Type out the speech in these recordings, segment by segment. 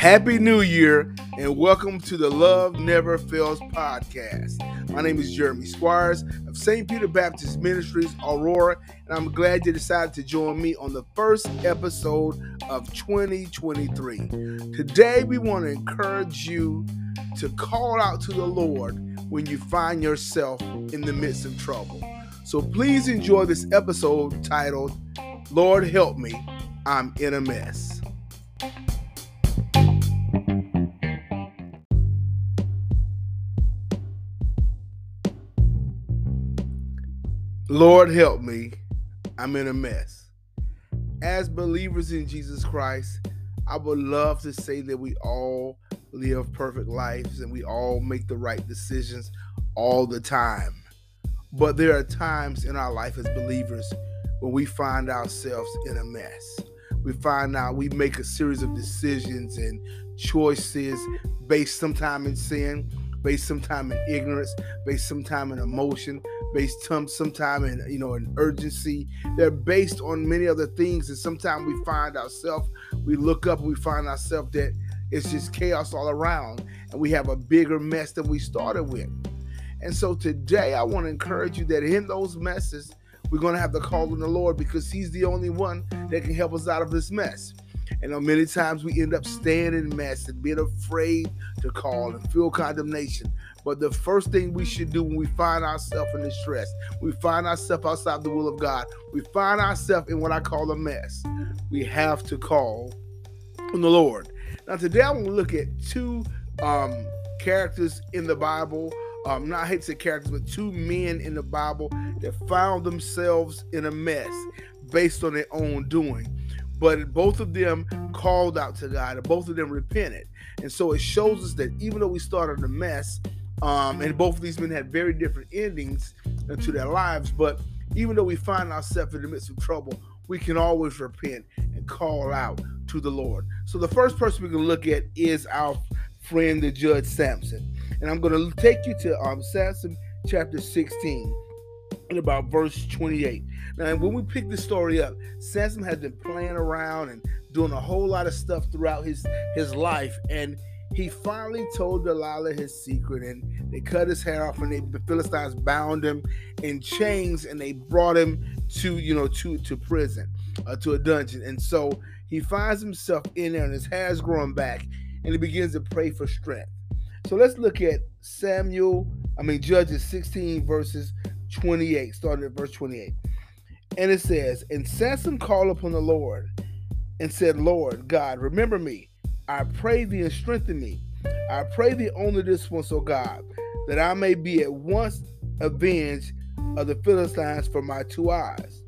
Happy New Year and welcome to the Love Never Fails podcast. My name is Jeremy Squires of St. Peter Baptist Ministries, Aurora, and I'm glad you decided to join me on the first episode of 2023. Today, we want to encourage you to call out to the Lord when you find yourself in the midst of trouble. So please enjoy this episode titled, Lord Help Me, I'm in a Mess. Lord help me. I'm in a mess. As believers in Jesus Christ, I would love to say that we all live perfect lives and we all make the right decisions all the time. But there are times in our life as believers when we find ourselves in a mess. We find out we make a series of decisions and choices based sometime in sin, based sometime in ignorance, based sometime in emotion, based some sometime in you know an urgency. They're based on many other things, and sometimes we find ourselves, we look up we find ourselves that it's just chaos all around, and we have a bigger mess than we started with. And so today, I want to encourage you that in those messes, we're going to have to call on the Lord because He's the only one that can help us out of this mess. And many times we end up staying in mess and being afraid to call and feel condemnation. But the first thing we should do when we find ourselves in distress, we find ourselves outside the will of God, we find ourselves in what I call a mess, we have to call on the Lord. Now, today I want to look at two um, characters in the Bible. Um, not hate to characters, but two men in the Bible that found themselves in a mess based on their own doing but both of them called out to God and both of them repented. And so it shows us that even though we started a mess, um, and both of these men had very different endings to their lives, but even though we find ourselves in the midst of trouble, we can always repent and call out to the Lord. So the first person we can look at is our friend, the judge Samson. And I'm going to take you to um, Samson chapter 16 and about verse 28. Now, when we pick this story up, Samson has been playing around and doing a whole lot of stuff throughout his his life, and he finally told Delilah his secret, and they cut his hair off, and they, the Philistines bound him in chains, and they brought him to you know to to prison, uh, to a dungeon, and so he finds himself in there, and his hair's growing back, and he begins to pray for strength. So let's look at Samuel, I mean Judges 16 verses 28, starting at verse 28. And it says, And Samson called upon the Lord and said, Lord God, remember me. I pray thee and strengthen me. I pray thee only this once, O God, that I may be at once avenged of the Philistines for my two eyes.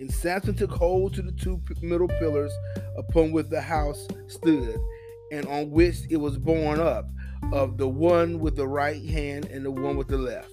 And Samson took hold to the two middle pillars upon which the house stood, and on which it was borne up, of the one with the right hand and the one with the left.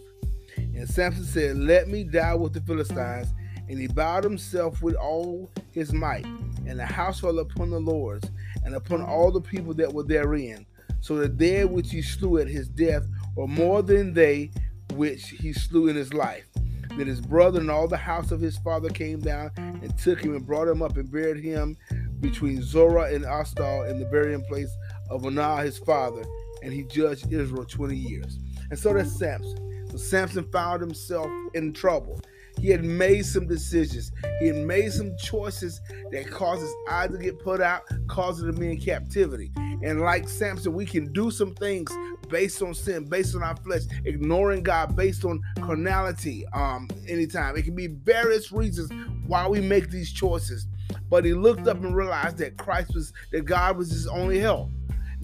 And Samson said, Let me die with the Philistines. And he bowed himself with all his might, and the house fell upon the Lord's, and upon all the people that were therein. So the dead which he slew at his death were more than they which he slew in his life. Then his brother and all the house of his father came down and took him and brought him up and buried him between Zorah and Eshtaol in the burying place of Manoah his father. And he judged Israel 20 years. And so that's Samson. So Samson found himself in trouble. He had made some decisions. He had made some choices that caused his eyes to get put out, causing him to be in captivity. And like Samson, we can do some things based on sin, based on our flesh, ignoring God, based on carnality. Um, anytime it can be various reasons why we make these choices. But he looked up and realized that Christ was that God was his only help.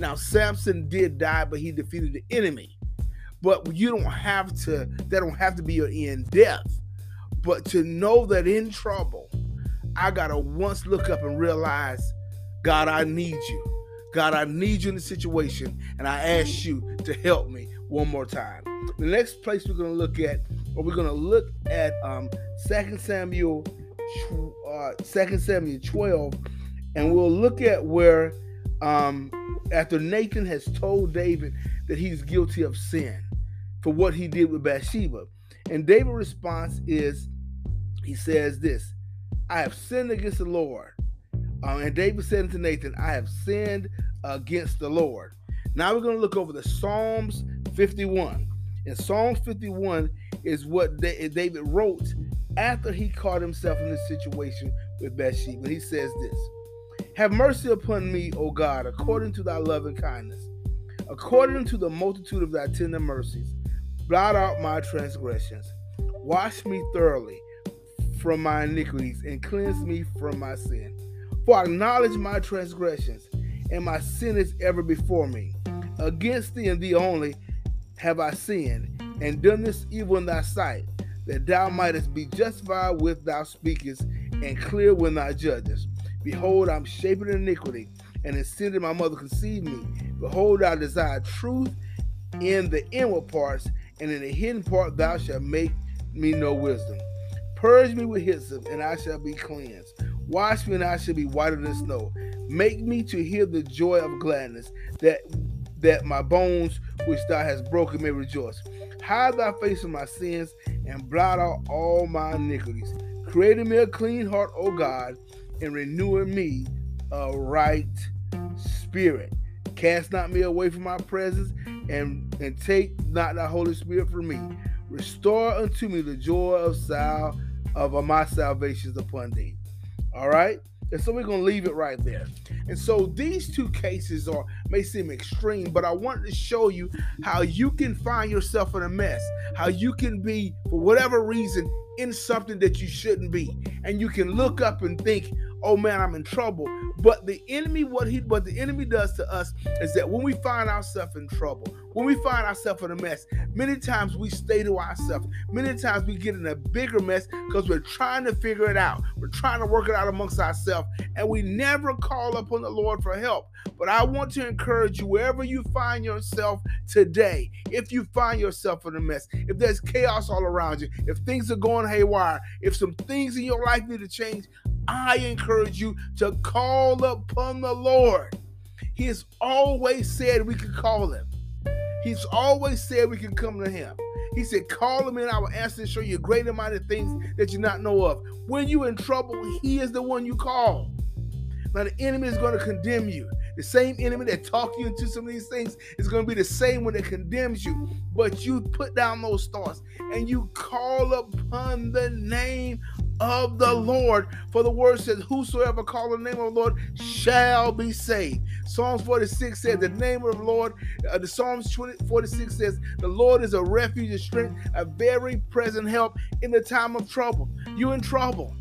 Now Samson did die, but he defeated the enemy. But you don't have to, that don't have to be your end death. But to know that in trouble, I gotta once look up and realize, God, I need you. God, I need you in the situation, and I ask you to help me one more time. The next place we're gonna look at, or we're gonna look at um 2 Samuel uh 2 Samuel 12, and we'll look at where um after Nathan has told David that he's guilty of sin for what he did with Bathsheba. And David's response is he says this I have sinned against the Lord. Um, and David said to Nathan, I have sinned against the Lord. Now we're going to look over the Psalms 51. And Psalms 51 is what David wrote after he caught himself in this situation with Bathsheba. He says this Have mercy upon me, O God, according to thy loving kindness, according to the multitude of thy tender mercies. Blot out my transgressions. Wash me thoroughly from my iniquities and cleanse me from my sin. For I acknowledge my transgressions, and my sin is ever before me. Against thee and thee only have I sinned, and done this evil in thy sight, that thou mightest be justified with thou speakest, and clear when thou judgest. Behold, I'm shaping iniquity, and in sin did my mother conceive me. Behold, I desire truth in the inward parts, and in the hidden part thou shalt make me know wisdom. Purge me with hyssop, and I shall be cleansed. Wash me, and I shall be whiter than snow. Make me to hear the joy of gladness, that that my bones which thou hast broken may rejoice. Hide thy face from my sins, and blot out all my iniquities. Create in me a clean heart, O God, and renew in me a right spirit. Cast not me away from my presence, and, and take not the Holy Spirit from me. Restore unto me the joy of sal of my salvations upon thee. All right. And so we're gonna leave it right there. And so these two cases are may seem extreme, but I wanted to show you how you can find yourself in a mess, how you can be, for whatever reason, in something that you shouldn't be. And you can look up and think, oh man, I'm in trouble. But the enemy, what he what the enemy does to us is that when we find ourselves in trouble, when we find ourselves in a mess, many times we stay to ourselves. Many times we get in a bigger mess because we're trying to figure it out. We're trying to work it out amongst ourselves, and we never call upon the Lord for help. But I want to encourage you, wherever you find yourself today, if you find yourself in a mess, if there's chaos all around you, if things are going haywire, if some things in your life need to change, I encourage you to call upon the Lord. He has always said we can call him. He's always said we can come to him. He said, Call him and I will answer and show you a great and mighty things that you not know of. When you're in trouble, he is the one you call. Now the enemy is going to condemn you. The same enemy that talked you into some of these things is going to be the same one that condemns you. But you put down those thoughts and you call upon the name of the Lord. For the word says, Whosoever call the name of the Lord shall be saved. Psalms 46 says, The name of the Lord, uh, the Psalms 20, 46 says, The Lord is a refuge and strength, a very present help in the time of trouble. You're in trouble.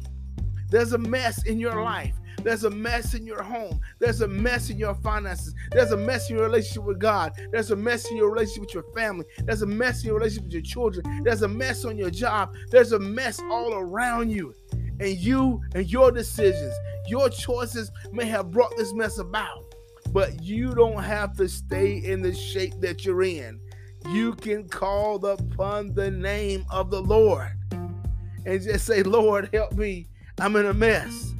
There's a mess in your life. There's a mess in your home. There's a mess in your finances. There's a mess in your relationship with God. There's a mess in your relationship with your family. There's a mess in your relationship with your children. There's a mess on your job. There's a mess all around you. And you and your decisions, your choices may have brought this mess about. But you don't have to stay in the shape that you're in. You can call upon the name of the Lord and just say, Lord, help me. I'm in a mess.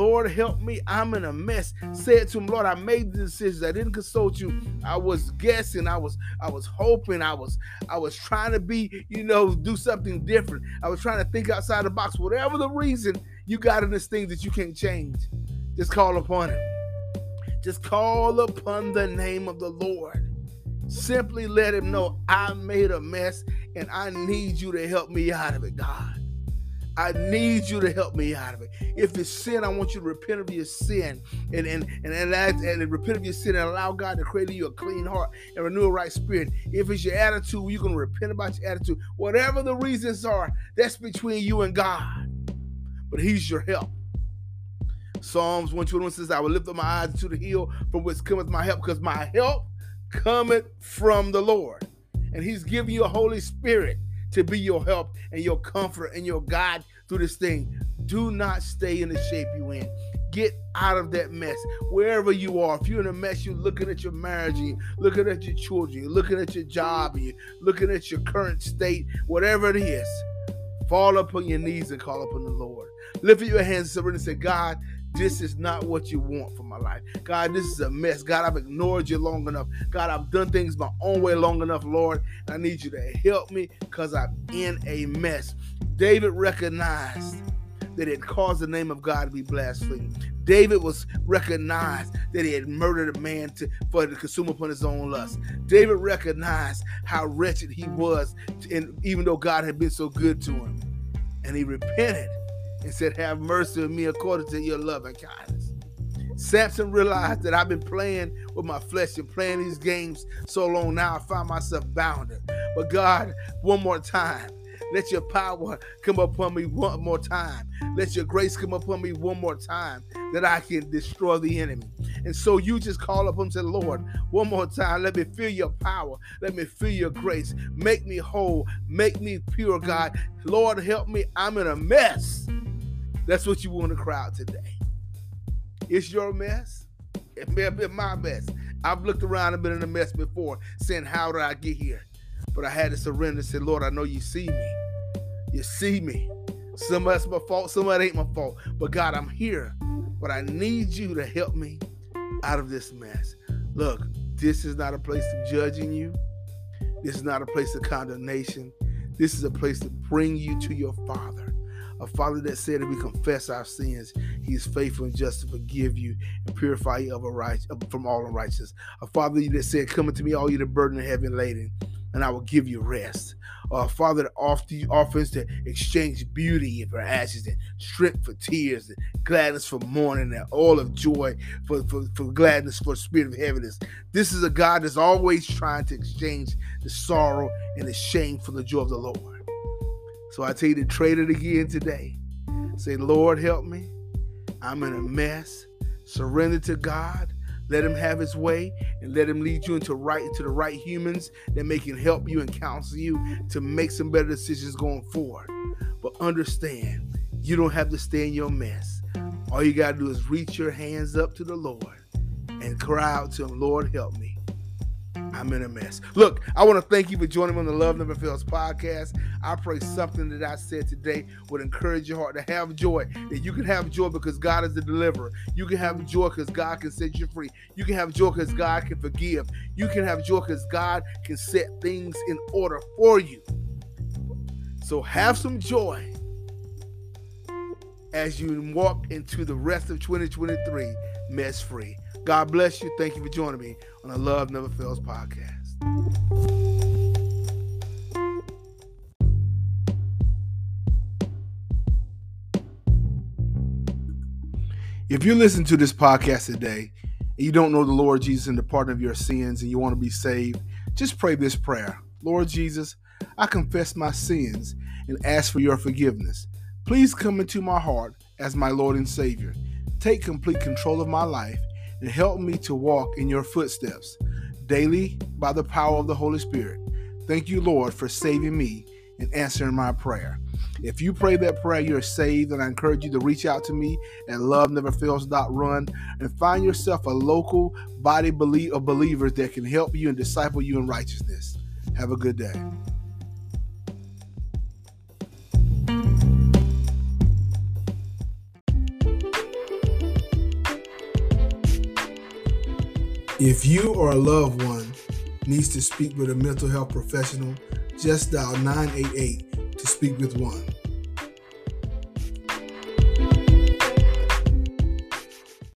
Lord, help me. I'm in a mess. Said to him, Lord, I made the decisions. I didn't consult you. I was guessing. I was, I was hoping. I was, I was trying to be, you know, do something different. I was trying to think outside the box. Whatever the reason you got in this thing that you can't change, just call upon him. Just call upon the name of the Lord. Simply let him know I made a mess and I need you to help me out of it, God. I need you to help me out of it. If it's sin, I want you to repent of your sin and and and, and, and, and repent of your sin and allow God to create in you a clean heart and renew a right spirit. If it's your attitude, you're gonna repent about your attitude. Whatever the reasons are, that's between you and God. But He's your help. Psalms 121 says, I will lift up my eyes to the hill from which cometh my help, because my help cometh from the Lord. And He's giving you a Holy Spirit to be your help and your comfort and your guide through this thing. Do not stay in the shape you in. Get out of that mess. Wherever you are, if you're in a mess, you're looking at your marriage, you're looking at your children, you're looking at your job, you're looking at your current state, whatever it is, fall upon your knees and call upon the Lord. Lift up your hands and say, God, this is not what you want for my life. God, this is a mess. God, I've ignored you long enough. God, I've done things my own way long enough, Lord. I need you to help me because I'm in a mess. David recognized that had caused the name of God to be blasphemed. David was recognized that he had murdered a man to, for to consume upon his own lust. David recognized how wretched he was, and even though God had been so good to him, and he repented and said, "Have mercy on me according to your love and kindness." Samson realized that I've been playing with my flesh and playing these games so long now I find myself bounded. But God, one more time, let your power come upon me one more time. Let your grace come upon me one more time that I can destroy the enemy. And so you just call upon the Lord one more time. Let me feel your power. Let me feel your grace. Make me whole. Make me pure, God. Lord, help me. I'm in a mess. That's what you want to cry out today. It's your mess. It may have been my mess. I've looked around and been in a mess before, saying, How did I get here? But I had to surrender and say, Lord, I know you see me. You see me. Some of that's my fault, some of it ain't my fault. But God, I'm here. But I need you to help me out of this mess. Look, this is not a place of judging you. This is not a place of condemnation. This is a place to bring you to your Father. A Father that said if we confess our sins, He is faithful and just to forgive you and purify you of a right, from all unrighteousness. A Father that said, Come unto me, all you the burden and heavy laden, and I will give you rest. Uh, Father that offers to exchange beauty for ashes and strength for tears and gladness for mourning and all of joy for, for, for gladness for spirit of heaviness. This is a God that's always trying to exchange the sorrow and the shame for the joy of the Lord. So I tell you to trade it again today. Say, Lord, help me. I'm in a mess. Surrender to God let him have his way and let him lead you into right into the right humans that may can help you and counsel you to make some better decisions going forward. But understand, you don't have to stay in your mess. All you got to do is reach your hands up to the Lord and cry out to him, Lord, help me. I'm in a mess. Look, I want to thank you for joining me on the Love Never Fails podcast. I pray something that I said today would encourage your heart to have joy. That you can have joy because God is the deliverer. You can have joy because God can set you free. You can have joy because God can forgive. You can have joy because God can set things in order for you. So have some joy as you walk into the rest of 2023 mess free. God bless you. Thank you for joining me on the Love Never Fails podcast. If you listen to this podcast today and you don't know the Lord Jesus and the pardon of your sins and you want to be saved, just pray this prayer Lord Jesus, I confess my sins and ask for your forgiveness. Please come into my heart as my Lord and Savior. Take complete control of my life and help me to walk in your footsteps daily by the power of the Holy Spirit. Thank you, Lord, for saving me and answering my prayer. If you pray that prayer, you're saved, and I encourage you to reach out to me at loveneverfails.run and find yourself a local body of believers that can help you and disciple you in righteousness. Have a good day. If you or a loved one needs to speak with a mental health professional, just dial 988 to speak with one.